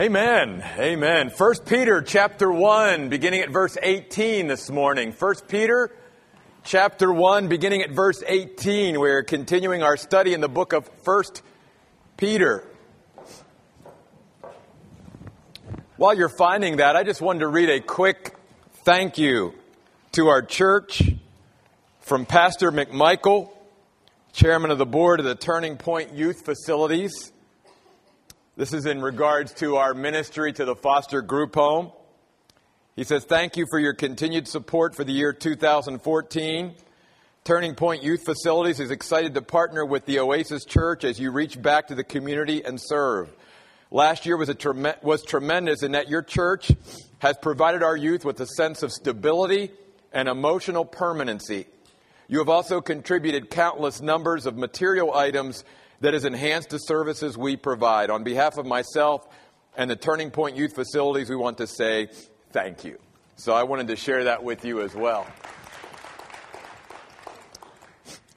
Amen. Amen. First Peter chapter 1 beginning at verse 18 this morning. First Peter chapter 1 beginning at verse 18. We're continuing our study in the book of First Peter. While you're finding that, I just wanted to read a quick thank you to our church from Pastor McMichael, chairman of the board of the Turning Point Youth Facilities. This is in regards to our ministry to the foster group home. He says, Thank you for your continued support for the year 2014. Turning Point Youth Facilities is excited to partner with the Oasis Church as you reach back to the community and serve. Last year was, a was tremendous in that your church has provided our youth with a sense of stability and emotional permanency. You have also contributed countless numbers of material items that has enhanced the services we provide. On behalf of myself and the Turning Point Youth Facilities, we want to say thank you. So I wanted to share that with you as well.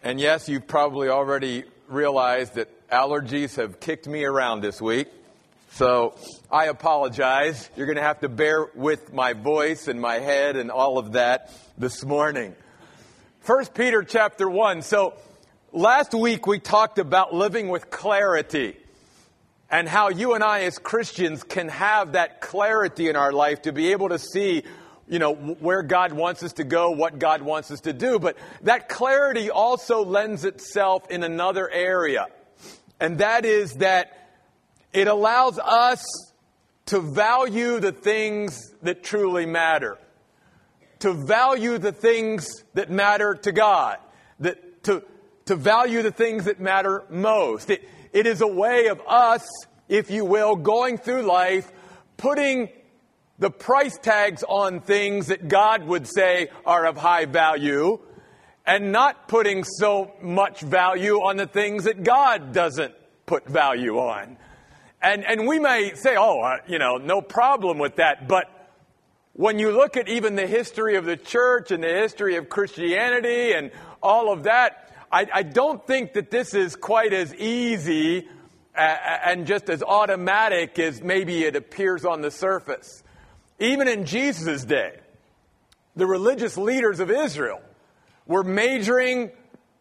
And yes, you've probably already realized that allergies have kicked me around this week. So I apologize. You're going to have to bear with my voice and my head and all of that this morning. First Peter chapter 1. So Last week we talked about living with clarity and how you and I as Christians can have that clarity in our life to be able to see, you know, where God wants us to go, what God wants us to do. But that clarity also lends itself in another area. And that is that it allows us to value the things that truly matter. To value the things that matter to God. That to to value the things that matter most. It, it is a way of us, if you will, going through life, putting the price tags on things that God would say are of high value, and not putting so much value on the things that God doesn't put value on. And, and we may say, oh, uh, you know, no problem with that, but when you look at even the history of the church and the history of Christianity and all of that, I, I don't think that this is quite as easy uh, uh, and just as automatic as maybe it appears on the surface. Even in Jesus' day, the religious leaders of Israel were majoring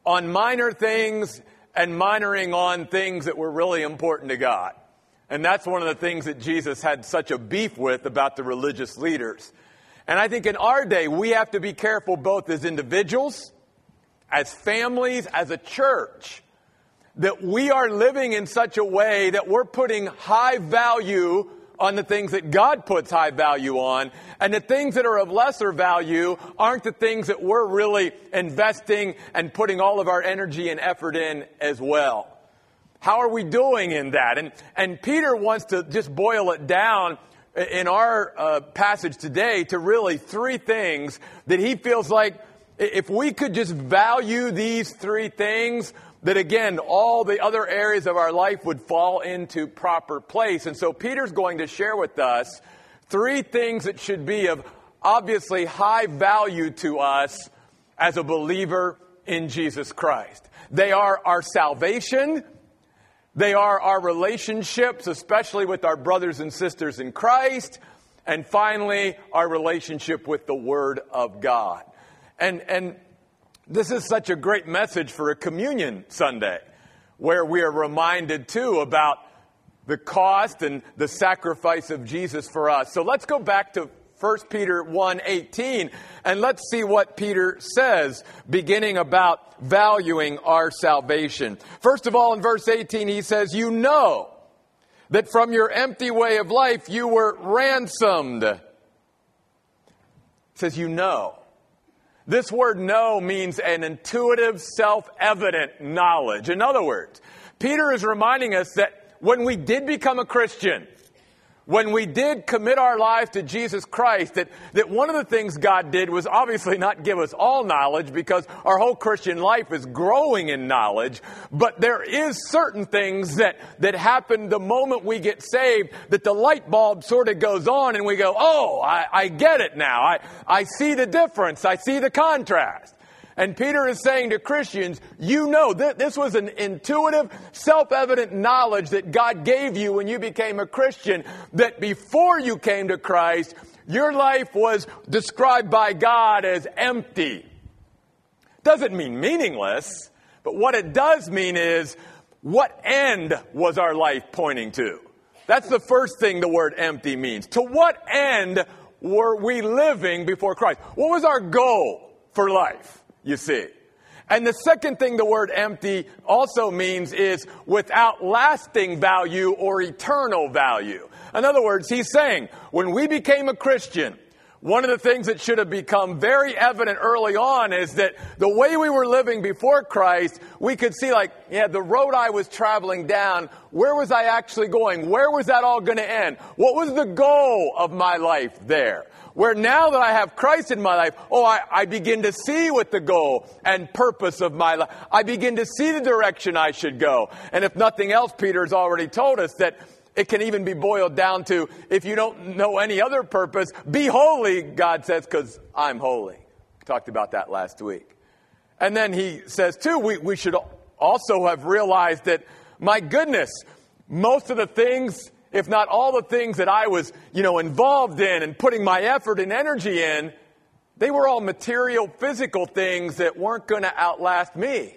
on minor things and minoring on things that were really important to God. And that's one of the things that Jesus had such a beef with about the religious leaders. And I think in our day, we have to be careful both as individuals as families, as a church, that we are living in such a way that we're putting high value on the things that God puts high value on, and the things that are of lesser value aren't the things that we're really investing and putting all of our energy and effort in as well. How are we doing in that? And, and Peter wants to just boil it down in our uh, passage today to really three things that he feels like if we could just value these three things, that again, all the other areas of our life would fall into proper place. And so Peter's going to share with us three things that should be of obviously high value to us as a believer in Jesus Christ. They are our salvation. They are our relationships, especially with our brothers and sisters in Christ. And finally, our relationship with the Word of God. And, and this is such a great message for a communion Sunday, where we are reminded too about the cost and the sacrifice of Jesus for us. So let's go back to 1 Peter 1:18 and let's see what Peter says beginning about valuing our salvation. First of all in verse 18 he says you know that from your empty way of life you were ransomed. Says you know. This word know means an intuitive, self-evident knowledge. In other words, Peter is reminding us that when we did become a Christian, when we did commit our life to Jesus Christ, that, that one of the things God did was obviously not give us all knowledge because our whole Christian life is growing in knowledge, but there is certain things that, that happen the moment we get saved that the light bulb sort of goes on and we go, oh, I, I get it now. I, I see the difference. I see the contrast. And Peter is saying to Christians, you know, th- this was an intuitive, self-evident knowledge that God gave you when you became a Christian, that before you came to Christ, your life was described by God as empty. Doesn't mean meaningless, but what it does mean is, what end was our life pointing to? That's the first thing the word empty means. To what end were we living before Christ? What was our goal for life? You see. And the second thing the word empty also means is without lasting value or eternal value. In other words, he's saying when we became a Christian, one of the things that should have become very evident early on is that the way we were living before Christ, we could see like, yeah, the road I was traveling down, where was I actually going? Where was that all going to end? What was the goal of my life there? Where now that I have Christ in my life, oh, I, I begin to see what the goal and purpose of my life. I begin to see the direction I should go. And if nothing else, Peter has already told us that it can even be boiled down to if you don't know any other purpose, be holy, God says, because I'm holy. We talked about that last week. And then he says, too, we, we should also have realized that, my goodness, most of the things if not all the things that I was, you know, involved in and putting my effort and energy in, they were all material, physical things that weren't going to outlast me.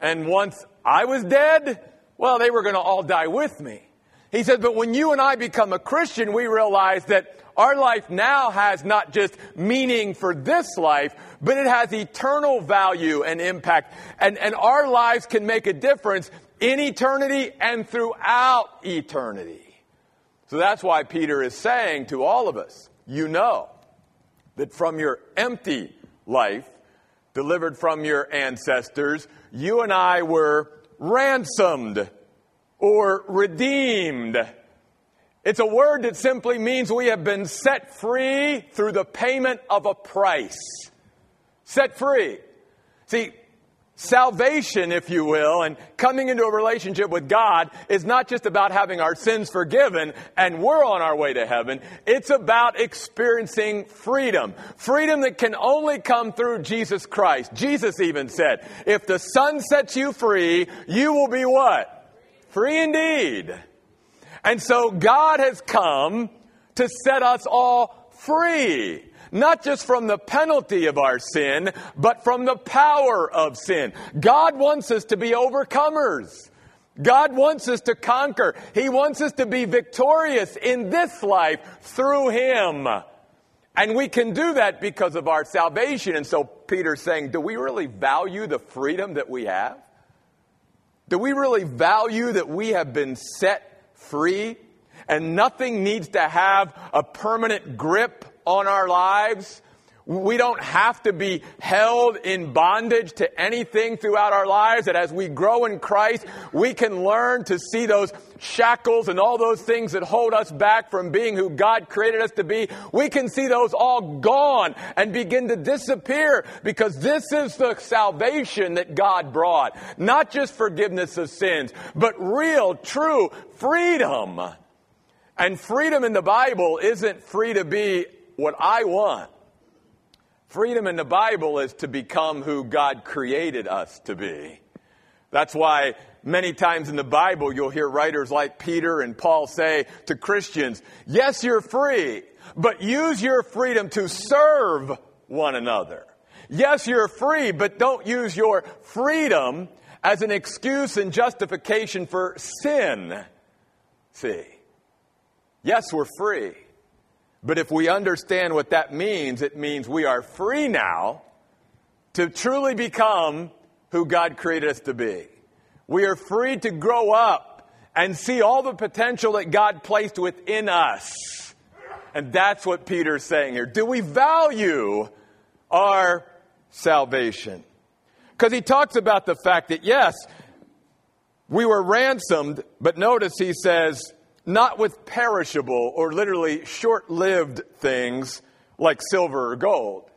And once I was dead, well, they were going to all die with me. He says, but when you and I become a Christian, we realize that our life now has not just meaning for this life, but it has eternal value and impact. And, and our lives can make a difference in eternity and throughout eternity. So that's why Peter is saying to all of us, you know that from your empty life, delivered from your ancestors, you and I were ransomed or redeemed. It's a word that simply means we have been set free through the payment of a price. Set free. See, Salvation, if you will, and coming into a relationship with God is not just about having our sins forgiven and we're on our way to heaven. It's about experiencing freedom. Freedom that can only come through Jesus Christ. Jesus even said, if the Son sets you free, you will be what? Free indeed. And so God has come to set us all free not just from the penalty of our sin, but from the power of sin. God wants us to be overcomers. God wants us to conquer. He wants us to be victorious in this life through Him. And we can do that because of our salvation. And so Peter's saying, do we really value the freedom that we have? Do we really value that we have been set free and nothing needs to have a permanent grip on our lives. We don't have to be held in bondage to anything throughout our lives. That as we grow in Christ, we can learn to see those shackles and all those things that hold us back from being who God created us to be. We can see those all gone and begin to disappear because this is the salvation that God brought. Not just forgiveness of sins, but real, true freedom. And freedom in the Bible isn't free to be what I want. Freedom in the Bible is to become who God created us to be. That's why many times in the Bible you'll hear writers like Peter and Paul say to Christians, yes, you're free, but use your freedom to serve one another. Yes, you're free, but don't use your freedom as an excuse and justification for sin. See? Yes, we're free. But if we understand what that means, it means we are free now to truly become who God created us to be. We are free to grow up and see all the potential that God placed within us. And that's what Peter's saying here. Do we value our salvation? Because he talks about the fact that, yes, we were ransomed, but notice he says, not with perishable or literally short lived things like silver or gold.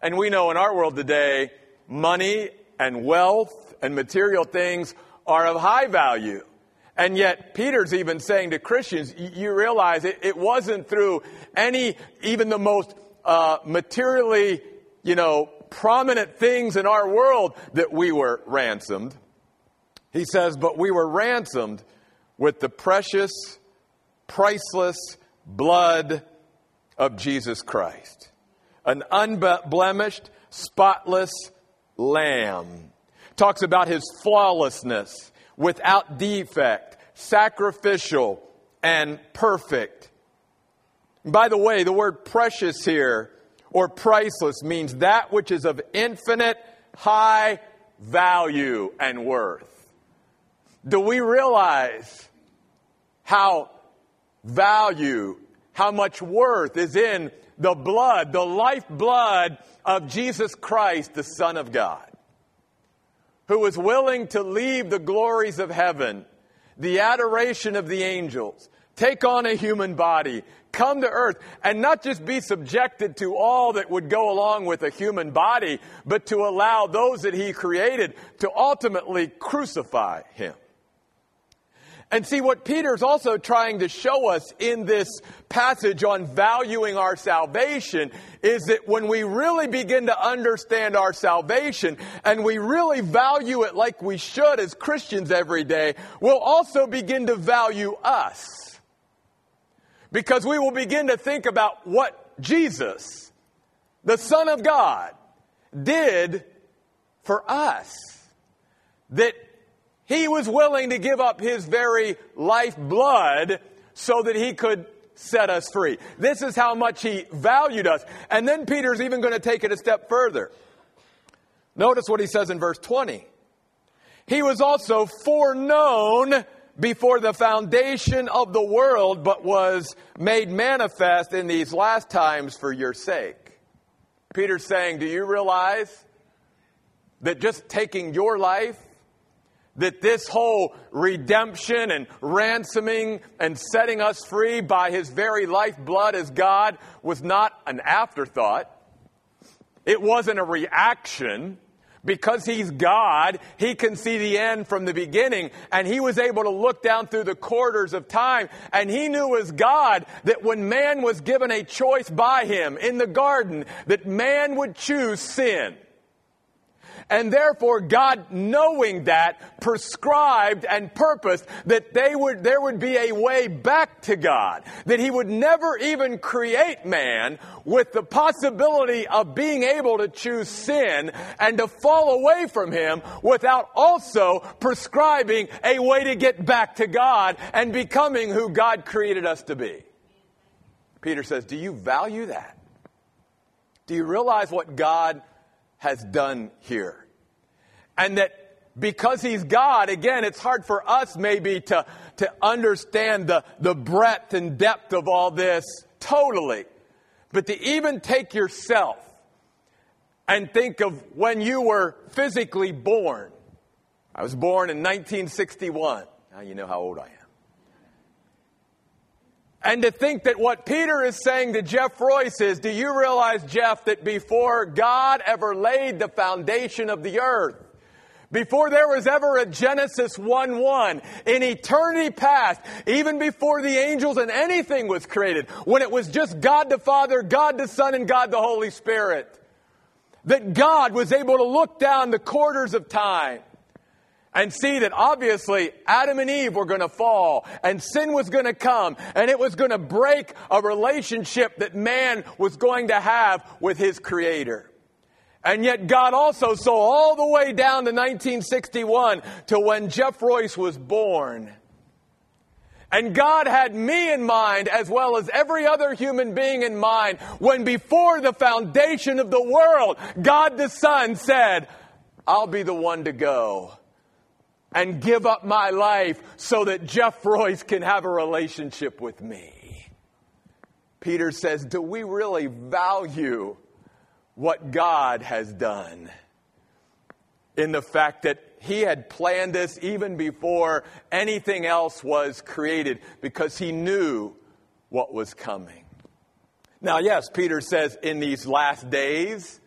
And we know in our world today, money and wealth and material things are of high value. And yet, Peter's even saying to Christians, you realize it, it wasn't through any, even the most uh, materially, you know, prominent things in our world that we were ransomed. He says, But we were ransomed with the precious, priceless blood of Jesus Christ, an unblemished, spotless lamb. Talks about his flawlessness, without defect, sacrificial, and perfect. By the way, the word precious here or priceless means that which is of infinite high value and worth. Do we realize how value, how much worth is in the blood, the lifeblood of Jesus Christ, the Son of God, who was willing to leave the glories of heaven, the adoration of the angels, take on a human body, come to earth, and not just be subjected to all that would go along with a human body, but to allow those that he created to ultimately crucify him. And see, what Peter's also trying to show us in this passage on valuing our salvation is that when we really begin to understand our salvation and we really value it like we should as Christians every day, we'll also begin to value us. Because we will begin to think about what Jesus, the Son of God, did for us. That he was willing to give up his very lifeblood so that he could set us free. This is how much he valued us. And then Peter's even going to take it a step further. Notice what he says in verse 20. He was also foreknown before the foundation of the world, but was made manifest in these last times for your sake. Peter's saying, Do you realize that just taking your life that this whole redemption and ransoming and setting us free by his very lifeblood as God was not an afterthought. It wasn't a reaction. Because he's God, he can see the end from the beginning, and he was able to look down through the quarters of time, and he knew as God that when man was given a choice by him in the garden, that man would choose sin. And therefore, God, knowing that, prescribed and purposed that they would, there would be a way back to God. That He would never even create man with the possibility of being able to choose sin and to fall away from Him without also prescribing a way to get back to God and becoming who God created us to be. Peter says, Do you value that? Do you realize what God has done here. And that because he's God, again, it's hard for us maybe to, to understand the, the breadth and depth of all this totally. But to even take yourself and think of when you were physically born. I was born in 1961. Now you know how old I am. And to think that what Peter is saying to Jeff Royce is, do you realize, Jeff, that before God ever laid the foundation of the earth, before there was ever a Genesis 1 1, in eternity past, even before the angels and anything was created, when it was just God the Father, God the Son, and God the Holy Spirit, that God was able to look down the quarters of time and see that obviously Adam and Eve were going to fall and sin was going to come and it was going to break a relationship that man was going to have with his creator. And yet God also saw all the way down to 1961 to when Jeff Royce was born. And God had me in mind as well as every other human being in mind when before the foundation of the world, God the Son said, I'll be the one to go and give up my life so that Jeff Royce can have a relationship with me. Peter says, Do we really value what God has done? In the fact that he had planned this even before anything else was created because he knew what was coming. Now, yes, Peter says in these last days,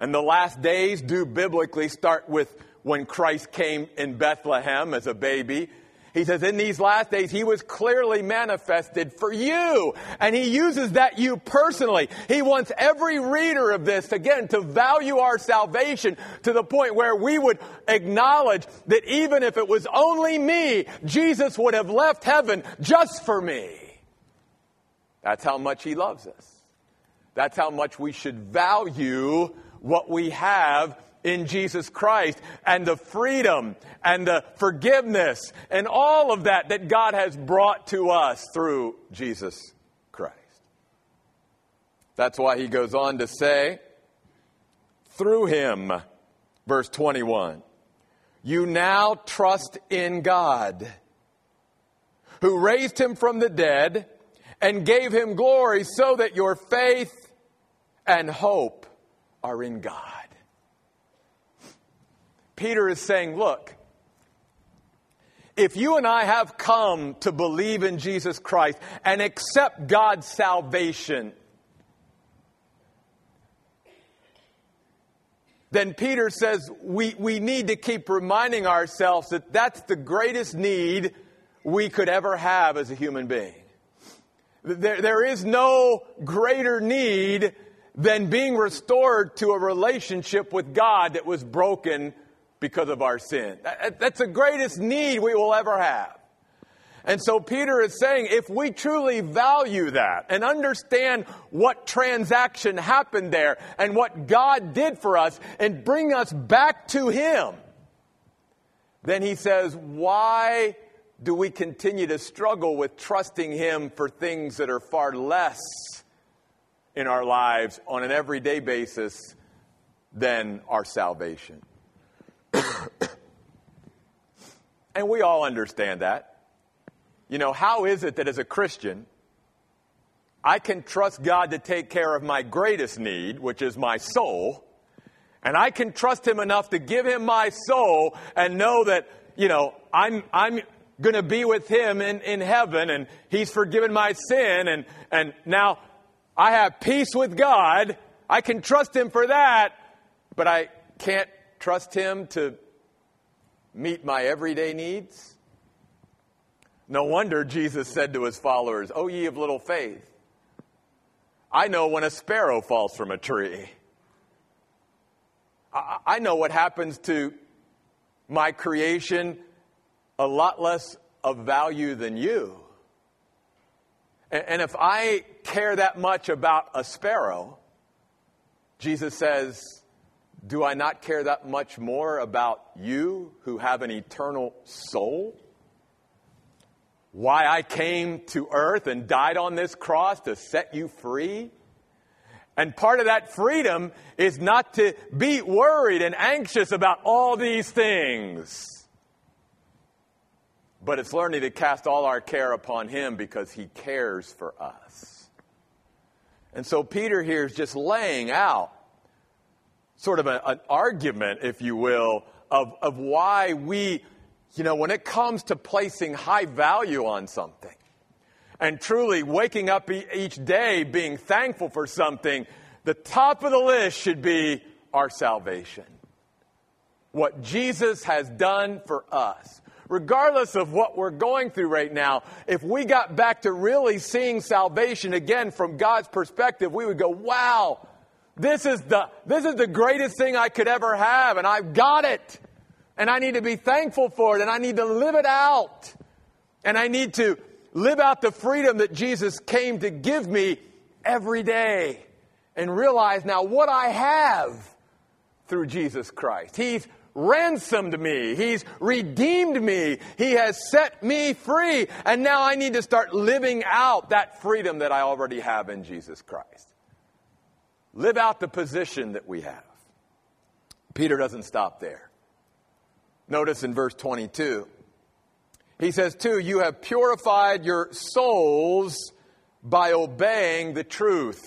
and the last days do biblically start with when Christ came in Bethlehem as a baby. He says, in these last days, he was clearly manifested for you. And he uses that you personally. He wants every reader of this, again, to value our salvation to the point where we would acknowledge that even if it was only me, Jesus would have left heaven just for me. That's how much he loves us. That's how much we should value what we have in Jesus Christ and the freedom and the forgiveness and all of that that God has brought to us through Jesus Christ. That's why he goes on to say, through him, verse 21, you now trust in God, who raised him from the dead and gave him glory so that your faith and hope are in God. Peter is saying, look, if you and I have come to believe in Jesus Christ and accept God's salvation, then Peter says we, we need to keep reminding ourselves that that's the greatest need we could ever have as a human being. There, there is no greater need than being restored to a relationship with God that was broken because of our sin. That's the greatest need we will ever have. And so Peter is saying if we truly value that and understand what transaction happened there and what God did for us and bring us back to Him, then he says, why do we continue to struggle with trusting Him for things that are far less in our lives on an everyday basis than our salvation? And we all understand that. You know, how is it that as a Christian, I can trust God to take care of my greatest need, which is my soul, and I can trust Him enough to give Him my soul and know that, you know, I'm, I'm going to be with Him in, in heaven and He's forgiven my sin and, and now I have peace with God. I can trust Him for that, but I can't trust Him to meet my everyday needs? No wonder Jesus said to his followers, O ye of little faith, I know when a sparrow falls from a tree. I know what happens to my creation a lot less of value than you. And if I care that much about a sparrow, Jesus says, do I not care that much more about you who have an eternal soul? Why I came to earth and died on this cross to set you free? And part of that freedom is not to be worried and anxious about all these things. But it's learning to cast all our care upon Him because He cares for us. And so Peter here is just laying out sort of a, an argument, if you will, of, of why we, you know, when it comes to placing high value on something and truly waking up each day being thankful for something, the top of the list should be our salvation. What Jesus has done for us. Regardless of what we're going through right now, if we got back to really seeing salvation again from God's perspective, we would go, wow, this is the, this is the greatest thing I could ever have, and I've got it. And I need to be thankful for it, and I need to live it out. And I need to live out the freedom that Jesus came to give me every day. And realize now what I have through Jesus Christ. He's ransomed me. He's redeemed me. He has set me free. And now I need to start living out that freedom that I already have in Jesus Christ live out the position that we have. Peter doesn't stop there. Notice in verse 22, he says, too, you have purified your souls by obeying the truth.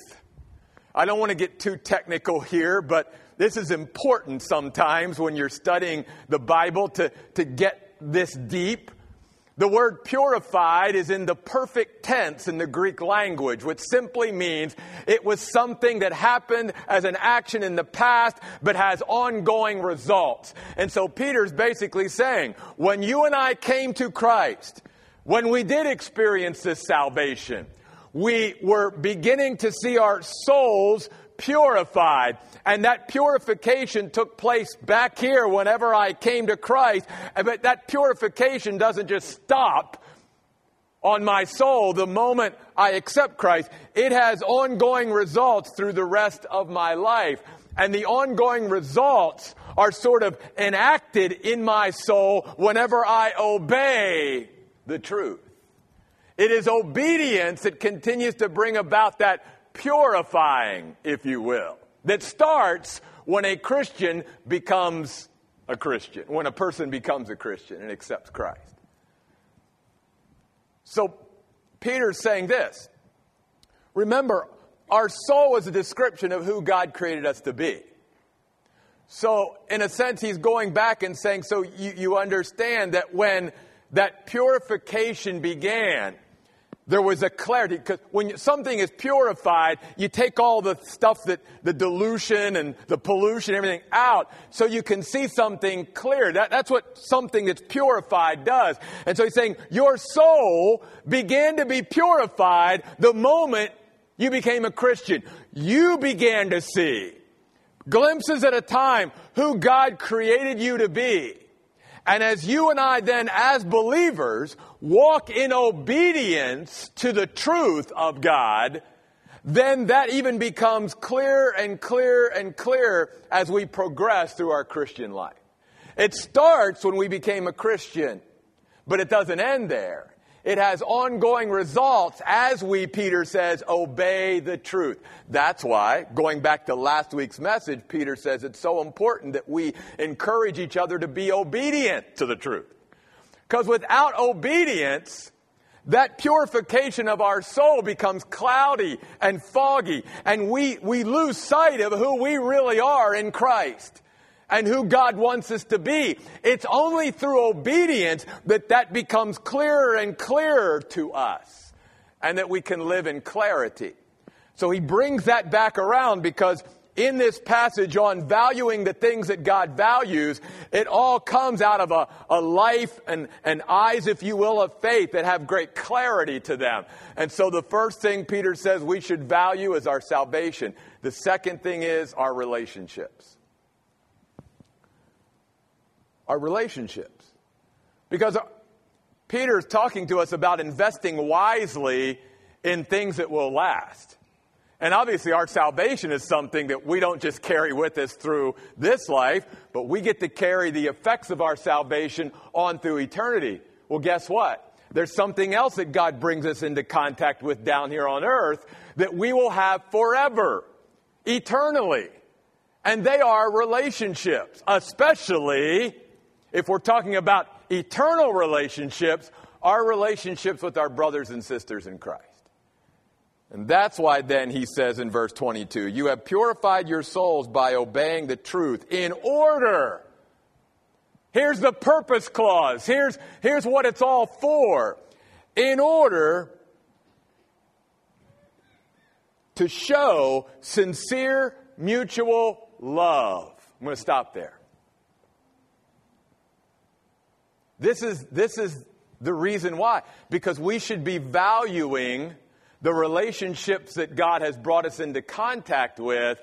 I don't want to get too technical here, but this is important sometimes when you're studying the Bible to, to get this deep. The word purified is in the perfect tense in the Greek language, which simply means it was something that happened as an action in the past, but has ongoing results. And so Peter's basically saying, when you and I came to Christ, when we did experience this salvation, we were beginning to see our souls purified. And that purification took place back here whenever I came to Christ. But that purification doesn't just stop on my soul the moment I accept Christ. It has ongoing results through the rest of my life. And the ongoing results are sort of enacted in my soul whenever I obey the truth. It is obedience that continues to bring about that purifying, if you will, that starts when a Christian becomes a Christian, when a person becomes a Christian and accepts Christ. So Peter's saying this. Remember, our soul is a description of who God created us to be. So, in a sense, he's going back and saying, so you, you understand that when that purification began, there was a clarity because when something is purified, you take all the stuff that the dilution and the pollution, everything out, so you can see something clear. That, that's what something that's purified does. And so he's saying your soul began to be purified the moment you became a Christian. You began to see glimpses at a time who God created you to be. And as you and I then, as believers, walk in obedience to the truth of God, then that even becomes clearer and clearer and clearer as we progress through our Christian life. It starts when we became a Christian, but it doesn't end there. It has ongoing results as we, Peter says, obey the truth. That's why, going back to last week's message, Peter says it's so important that we encourage each other to be obedient to the truth. Because without obedience, that purification of our soul becomes cloudy and foggy, and we, we lose sight of who we really are in Christ and who God wants us to be. It's only through obedience that that becomes clearer and clearer to us, and that we can live in clarity. So he brings that back around because in this passage on valuing the things that God values, it all comes out of a, a life and, and eyes, if you will, of faith that have great clarity to them. And so the first thing Peter says we should value is our salvation. The second thing is our relationships. Our relationships. Because Peter is talking to us about investing wisely in things that will last. And obviously, our salvation is something that we don't just carry with us through this life, but we get to carry the effects of our salvation on through eternity. Well, guess what? There's something else that God brings us into contact with down here on earth that we will have forever, eternally. And they are relationships, especially if we're talking about eternal relationships, our relationships with our brothers and sisters in Christ. And that's why then he says in verse 22 You have purified your souls by obeying the truth in order. Here's the purpose clause. Here's, here's what it's all for. In order to show sincere mutual love. I'm going to stop there. This is, this is the reason why. Because we should be valuing the relationships that God has brought us into contact with,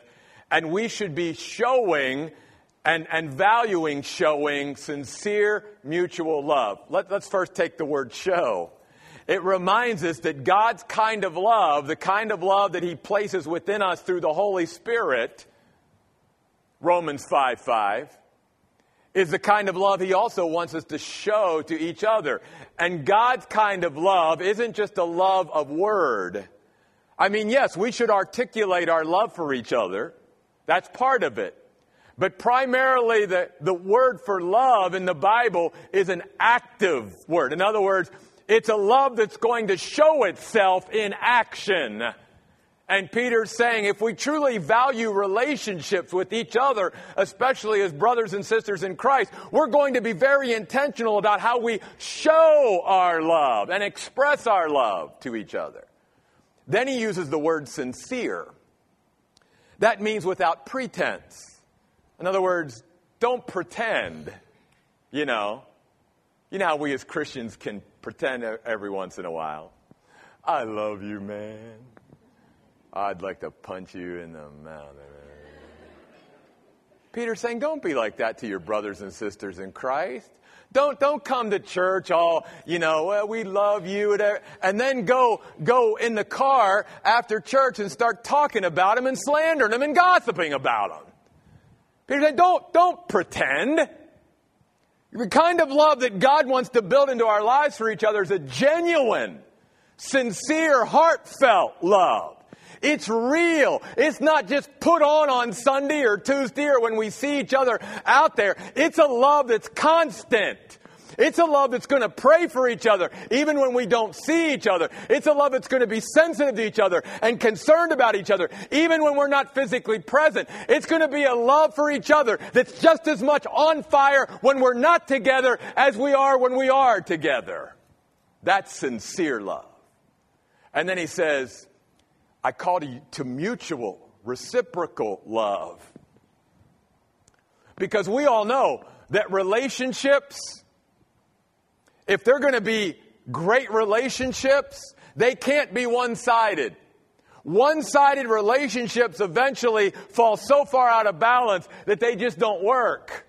and we should be showing and, and valuing showing sincere mutual love. Let, let's first take the word show. It reminds us that God's kind of love, the kind of love that He places within us through the Holy Spirit, Romans 5 5, is the kind of love he also wants us to show to each other. And God's kind of love isn't just a love of word. I mean, yes, we should articulate our love for each other. That's part of it. But primarily, the, the word for love in the Bible is an active word. In other words, it's a love that's going to show itself in action. And Peter's saying if we truly value relationships with each other, especially as brothers and sisters in Christ, we're going to be very intentional about how we show our love and express our love to each other. Then he uses the word sincere. That means without pretense. In other words, don't pretend, you know. You know how we as Christians can pretend every once in a while. I love you, man. I'd like to punch you in the mouth. Peter's saying, don't be like that to your brothers and sisters in Christ. Don't, don't come to church all, you know, well, we love you, and then go, go in the car after church and start talking about them and slandering them and gossiping about them. Peter said, don't, don't pretend. The kind of love that God wants to build into our lives for each other is a genuine, sincere, heartfelt love. It's real. It's not just put on on Sunday or Tuesday or when we see each other out there. It's a love that's constant. It's a love that's going to pray for each other, even when we don't see each other. It's a love that's going to be sensitive to each other and concerned about each other, even when we're not physically present. It's going to be a love for each other that's just as much on fire when we're not together as we are when we are together. That's sincere love. And then he says, I call to mutual, reciprocal love. Because we all know that relationships, if they're going to be great relationships, they can't be one sided. One sided relationships eventually fall so far out of balance that they just don't work.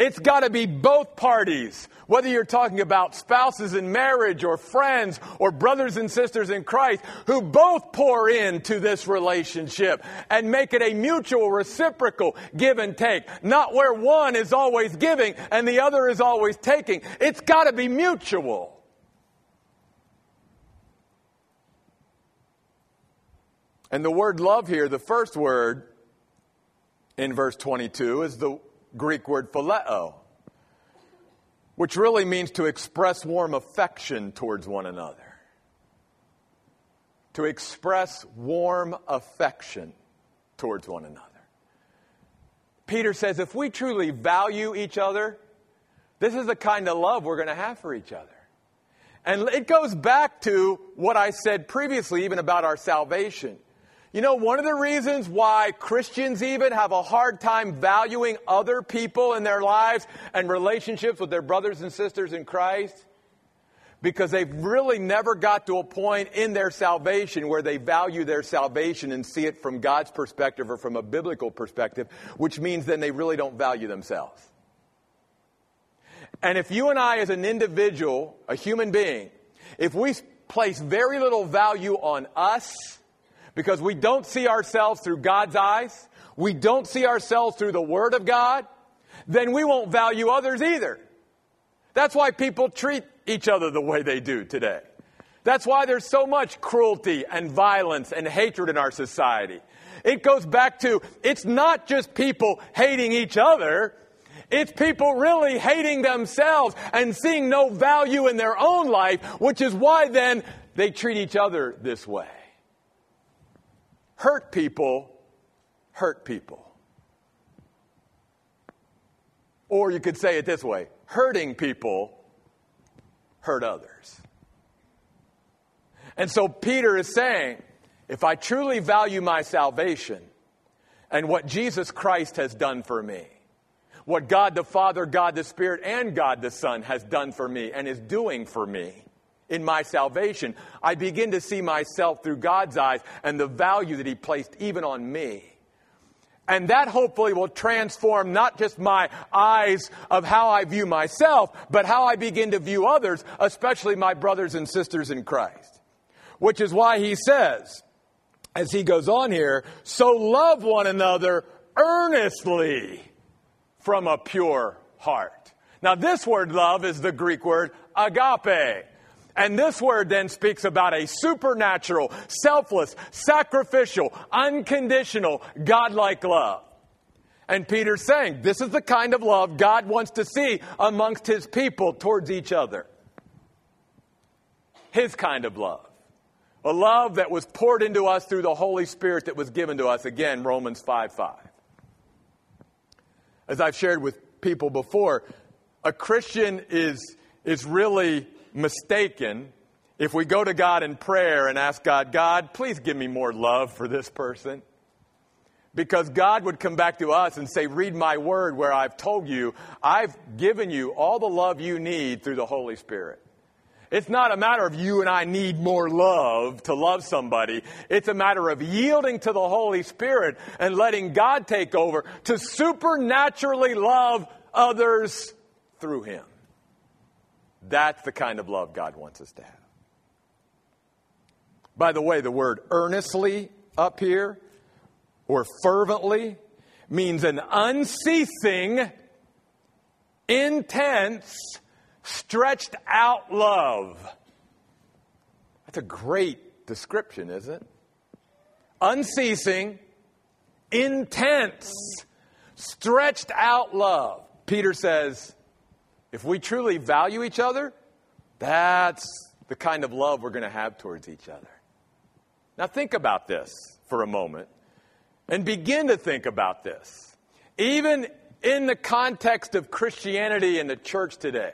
It's got to be both parties, whether you're talking about spouses in marriage or friends or brothers and sisters in Christ who both pour into this relationship and make it a mutual reciprocal give and take. Not where one is always giving and the other is always taking. It's got to be mutual. And the word love here, the first word in verse 22 is the Greek word phileo, which really means to express warm affection towards one another. To express warm affection towards one another. Peter says if we truly value each other, this is the kind of love we're going to have for each other. And it goes back to what I said previously, even about our salvation. You know, one of the reasons why Christians even have a hard time valuing other people in their lives and relationships with their brothers and sisters in Christ? Because they've really never got to a point in their salvation where they value their salvation and see it from God's perspective or from a biblical perspective, which means then they really don't value themselves. And if you and I, as an individual, a human being, if we place very little value on us, because we don't see ourselves through God's eyes, we don't see ourselves through the Word of God, then we won't value others either. That's why people treat each other the way they do today. That's why there's so much cruelty and violence and hatred in our society. It goes back to it's not just people hating each other, it's people really hating themselves and seeing no value in their own life, which is why then they treat each other this way. Hurt people hurt people. Or you could say it this way hurting people hurt others. And so Peter is saying, if I truly value my salvation and what Jesus Christ has done for me, what God the Father, God the Spirit, and God the Son has done for me and is doing for me, in my salvation, I begin to see myself through God's eyes and the value that He placed even on me. And that hopefully will transform not just my eyes of how I view myself, but how I begin to view others, especially my brothers and sisters in Christ. Which is why he says, as he goes on here, so love one another earnestly from a pure heart. Now, this word love is the Greek word agape. And this word then speaks about a supernatural, selfless, sacrificial, unconditional, godlike love. And Peter's saying this is the kind of love God wants to see amongst his people towards each other. His kind of love. A love that was poured into us through the Holy Spirit that was given to us. Again, Romans 5 5. As I've shared with people before, a Christian is, is really mistaken if we go to God in prayer and ask God, God, please give me more love for this person. Because God would come back to us and say, Read my word where I've told you, I've given you all the love you need through the Holy Spirit. It's not a matter of you and I need more love to love somebody. It's a matter of yielding to the Holy Spirit and letting God take over to supernaturally love others through Him. That's the kind of love God wants us to have. By the way, the word earnestly up here or fervently means an unceasing, intense, stretched out love. That's a great description, isn't it? Unceasing, intense, stretched out love. Peter says, if we truly value each other, that's the kind of love we're going to have towards each other. Now, think about this for a moment and begin to think about this. Even in the context of Christianity and the church today,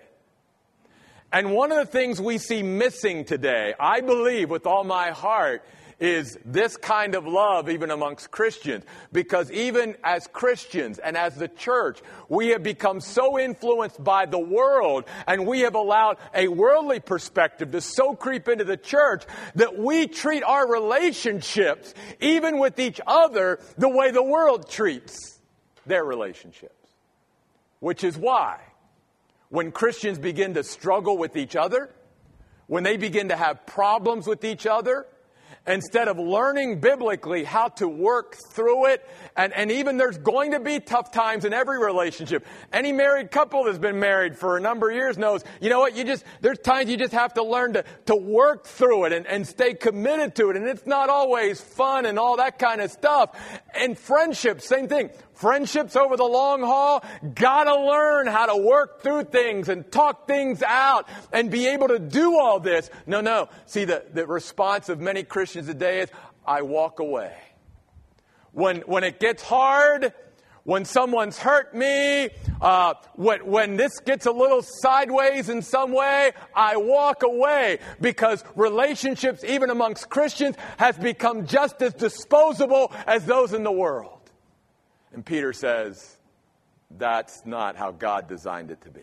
and one of the things we see missing today, I believe with all my heart, is this kind of love even amongst Christians. Because even as Christians and as the church, we have become so influenced by the world and we have allowed a worldly perspective to so creep into the church that we treat our relationships, even with each other, the way the world treats their relationships. Which is why when Christians begin to struggle with each other, when they begin to have problems with each other, instead of learning biblically how to work through it, and, and even there's going to be tough times in every relationship. Any married couple that's been married for a number of years knows, you know what, you just, there's times you just have to learn to, to work through it and, and stay committed to it. And it's not always fun and all that kind of stuff. And friendships, same thing. Friendships over the long haul, gotta learn how to work through things and talk things out and be able to do all this. No, no. See, the, the response of many Christians today is, I walk away. When, when it gets hard, when someone's hurt me, uh, when, when this gets a little sideways in some way, I walk away because relationships, even amongst Christians, has become just as disposable as those in the world. And Peter says, that's not how God designed it to be.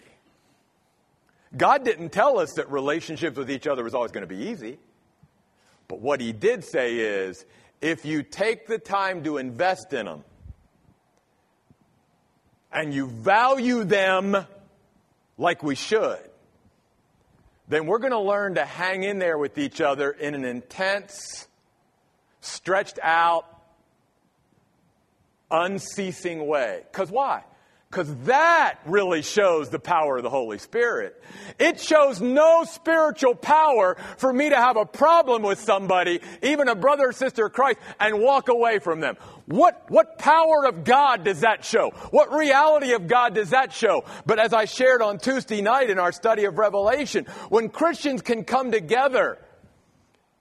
God didn't tell us that relationships with each other was always going to be easy. But what he did say is if you take the time to invest in them and you value them like we should, then we're going to learn to hang in there with each other in an intense, stretched out, unceasing way. Because why? Because that really shows the power of the Holy Spirit. It shows no spiritual power for me to have a problem with somebody, even a brother or sister of Christ, and walk away from them. What, what power of God does that show? What reality of God does that show? But as I shared on Tuesday night in our study of Revelation, when Christians can come together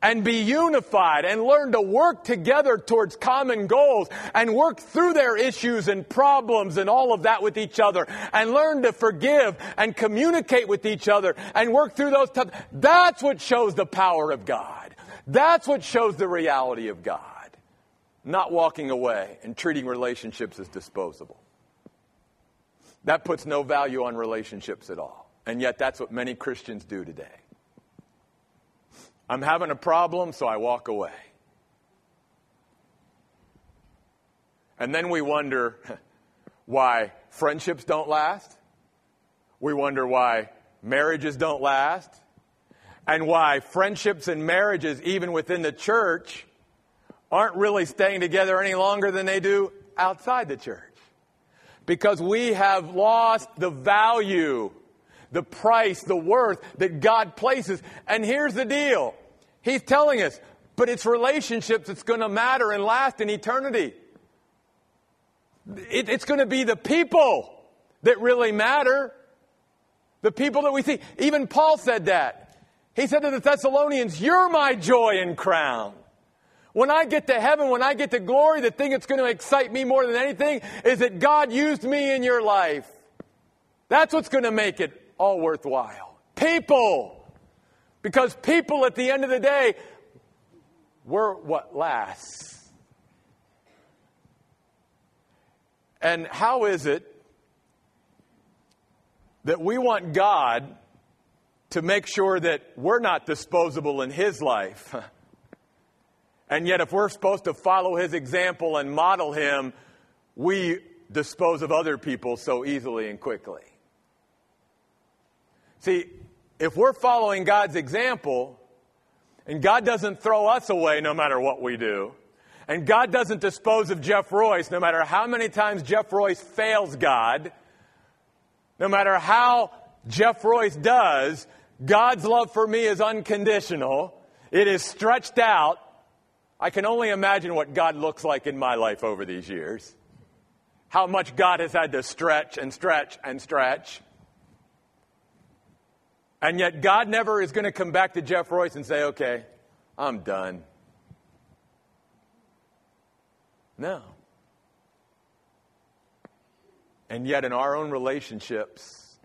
and be unified and learn to work together towards common goals and work through their issues and problems and all of that with each other and learn to forgive and communicate with each other and work through those tough. That's what shows the power of God. That's what shows the reality of God. Not walking away and treating relationships as disposable. That puts no value on relationships at all. And yet that's what many Christians do today. I'm having a problem, so I walk away. And then we wonder why friendships don't last. We wonder why marriages don't last. And why friendships and marriages, even within the church, aren't really staying together any longer than they do outside the church. Because we have lost the value the price, the worth that God places. And here's the deal. He's telling us, but it's relationships that's going to matter and last in eternity. It, it's going to be the people that really matter. The people that we see. Even Paul said that. He said to the Thessalonians, You're my joy and crown. When I get to heaven, when I get to glory, the thing that's going to excite me more than anything is that God used me in your life. That's what's going to make it all worthwhile. People. Because people at the end of the day were what lasts. And how is it that we want God to make sure that we're not disposable in His life? and yet, if we're supposed to follow His example and model Him, we dispose of other people so easily and quickly. See, if we're following God's example, and God doesn't throw us away no matter what we do, and God doesn't dispose of Jeff Royce no matter how many times Jeff Royce fails God, no matter how Jeff Royce does, God's love for me is unconditional. It is stretched out. I can only imagine what God looks like in my life over these years. How much God has had to stretch and stretch and stretch. And yet, God never is going to come back to Jeff Royce and say, okay, I'm done. No. And yet, in our own relationships,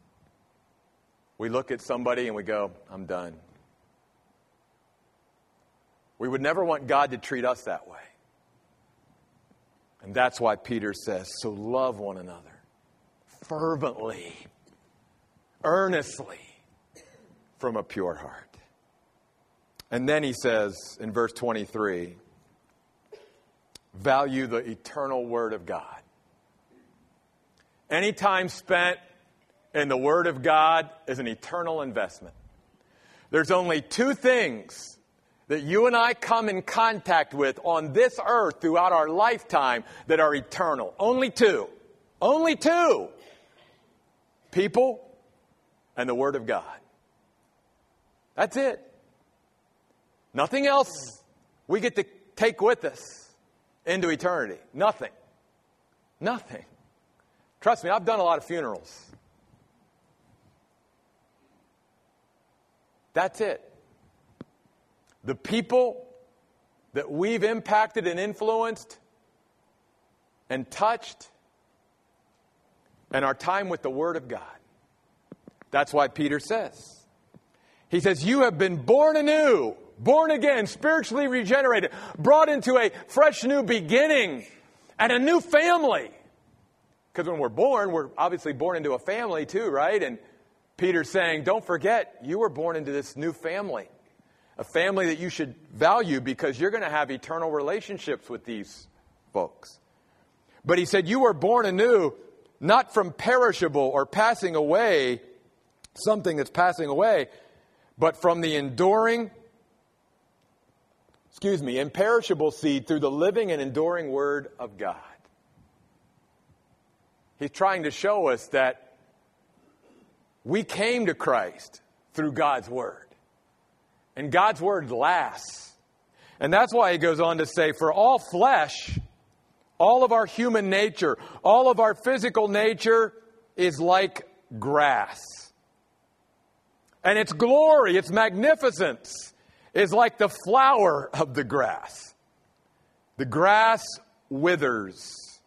we look at somebody and we go, I'm done. We would never want God to treat us that way. And that's why Peter says, so love one another fervently, earnestly from a pure heart. And then he says in verse 23 value the eternal Word of God. Any time spent in the Word of God is an eternal investment. There's only two things that you and I come in contact with on this earth throughout our lifetime that are eternal. Only two. Only two. People and the Word of God. That's it. Nothing else we get to take with us into eternity. Nothing. Nothing. Trust me, I've done a lot of funerals. That's it. The people that we've impacted and influenced and touched, and our time with the Word of God. That's why Peter says, he says, You have been born anew, born again, spiritually regenerated, brought into a fresh new beginning and a new family. Because when we're born, we're obviously born into a family too, right? And Peter's saying, Don't forget, you were born into this new family. A family that you should value because you're going to have eternal relationships with these folks. But he said, You were born anew, not from perishable or passing away, something that's passing away but from the enduring, excuse me, imperishable seed through the living and enduring Word of God. He's trying to show us that we came to Christ through God's Word. And God's Word lasts. And that's why he goes on to say, For all flesh, all of our human nature, all of our physical nature is like grass. And its glory, its magnificence, is like the flower of the grass. The grass withers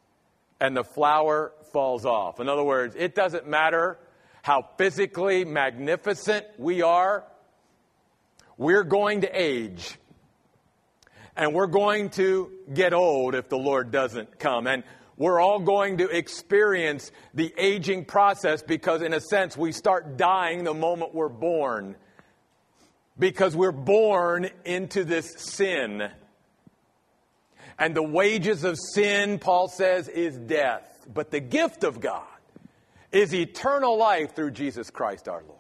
and the flower falls off. In other words, it doesn't matter how physically magnificent we are, we're going to age. And we're going to get old if the Lord doesn't come. And we're all going to experience the aging process because, in a sense, we start dying the moment we're born. Because we're born into this sin. And the wages of sin, Paul says, is death. But the gift of God is eternal life through Jesus Christ our Lord.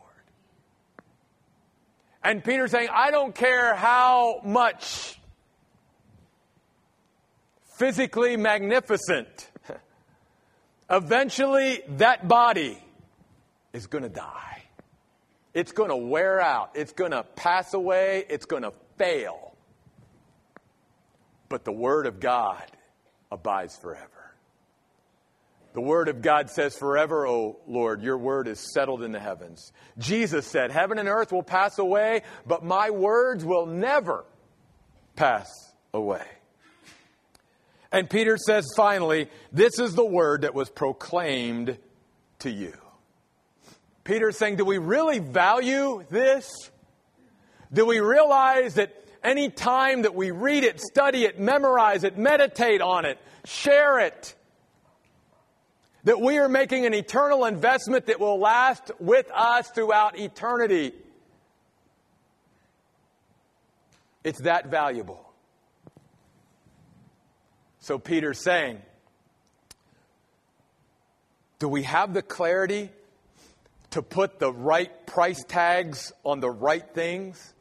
And Peter's saying, I don't care how much physically magnificent Eventually, that body is going to die. It's going to wear out. It's going to pass away. It's going to fail. But the Word of God abides forever. The word of God says, Forever, O Lord, your word is settled in the heavens. Jesus said, Heaven and earth will pass away, but my words will never pass away. And Peter says finally, This is the word that was proclaimed to you. Peter's saying, Do we really value this? Do we realize that any time that we read it, study it, memorize it, meditate on it, share it, that we are making an eternal investment that will last with us throughout eternity. It's that valuable. So Peter's saying, do we have the clarity to put the right price tags on the right things?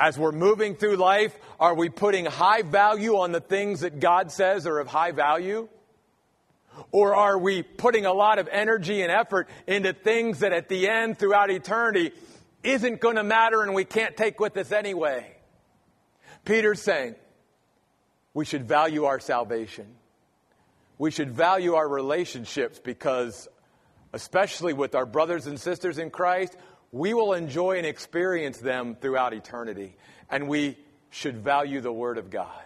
As we're moving through life, are we putting high value on the things that God says are of high value? Or are we putting a lot of energy and effort into things that at the end, throughout eternity, isn't going to matter and we can't take with us anyway? Peter's saying we should value our salvation. We should value our relationships because, especially with our brothers and sisters in Christ, we will enjoy and experience them throughout eternity. And we should value the Word of God,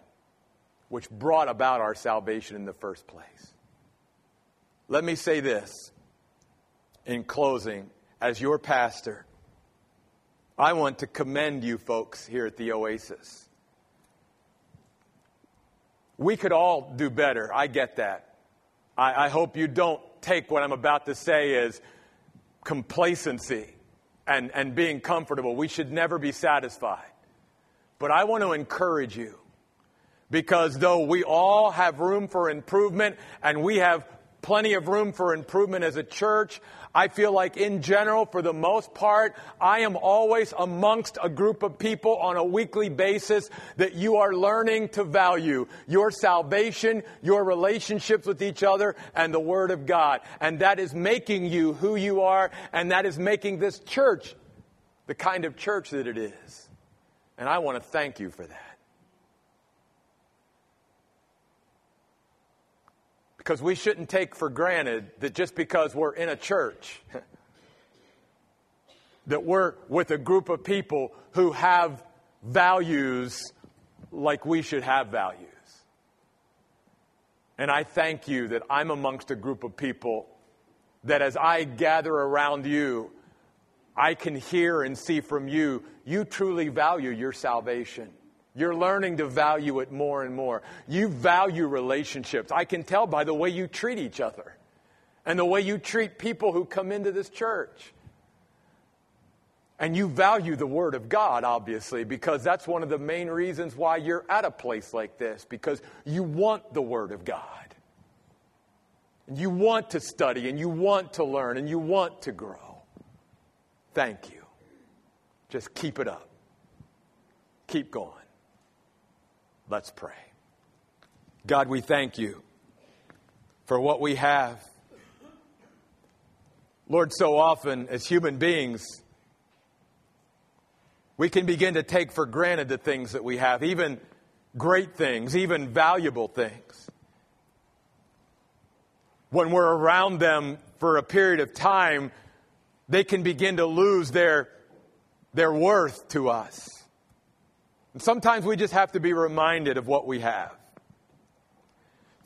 which brought about our salvation in the first place. Let me say this in closing as your pastor. I want to commend you folks here at the Oasis. We could all do better. I get that. I, I, hope you don't take what I'm about to say as complacency and, and being comfortable. We should never be satisfied. But I want to encourage you because though we all have room for improvement and we have plenty of room for improvement as a church. I feel like, in general, for the most part, I am always amongst a group of people on a weekly basis that you are learning to value your salvation, your relationships with each other, and the Word of God. And that is making you who you are, and that is making this church the kind of church that it is. And I want to thank you for that. Because we shouldn't take for granted that just because we're in a church, that we're with a group of people who have values like we should have values. And I thank you that I'm amongst a group of people that as I gather around you, I can hear and see from you, you truly value your salvation. You're learning to value it more and more. You value relationships. I can tell by the way you treat each other and the way you treat people who come into this church. And you value the Word of God, obviously, because that's one of the main reasons why you're at a place like this, because you want the Word of God. And you want to study, and you want to learn, and you want to grow. Thank you. Just keep it up. Keep going. Let's pray. God, we thank you for what we have. Lord, so often as human beings, we can begin to take for granted the things that we have, even great things, even valuable things. When we're around them for a period of time, they can begin to lose their, their worth to us. And sometimes we just have to be reminded of what we have.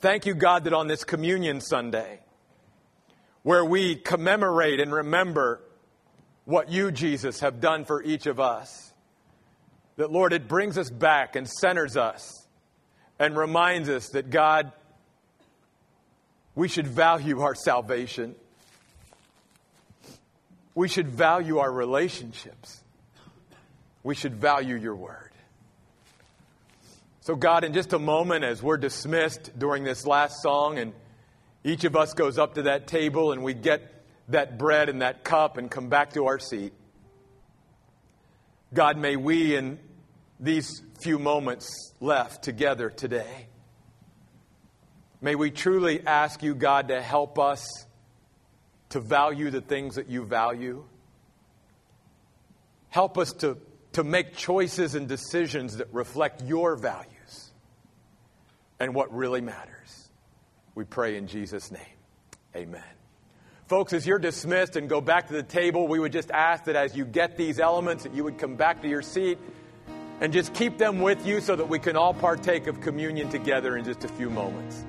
Thank you, God, that on this Communion Sunday, where we commemorate and remember what you, Jesus, have done for each of us, that, Lord, it brings us back and centers us and reminds us that, God, we should value our salvation. We should value our relationships. We should value your word. So, God, in just a moment, as we're dismissed during this last song, and each of us goes up to that table and we get that bread and that cup and come back to our seat, God, may we, in these few moments left together today, may we truly ask you, God, to help us to value the things that you value. Help us to, to make choices and decisions that reflect your value and what really matters. We pray in Jesus' name. Amen. Folks, as you're dismissed and go back to the table, we would just ask that as you get these elements, that you would come back to your seat and just keep them with you so that we can all partake of communion together in just a few moments.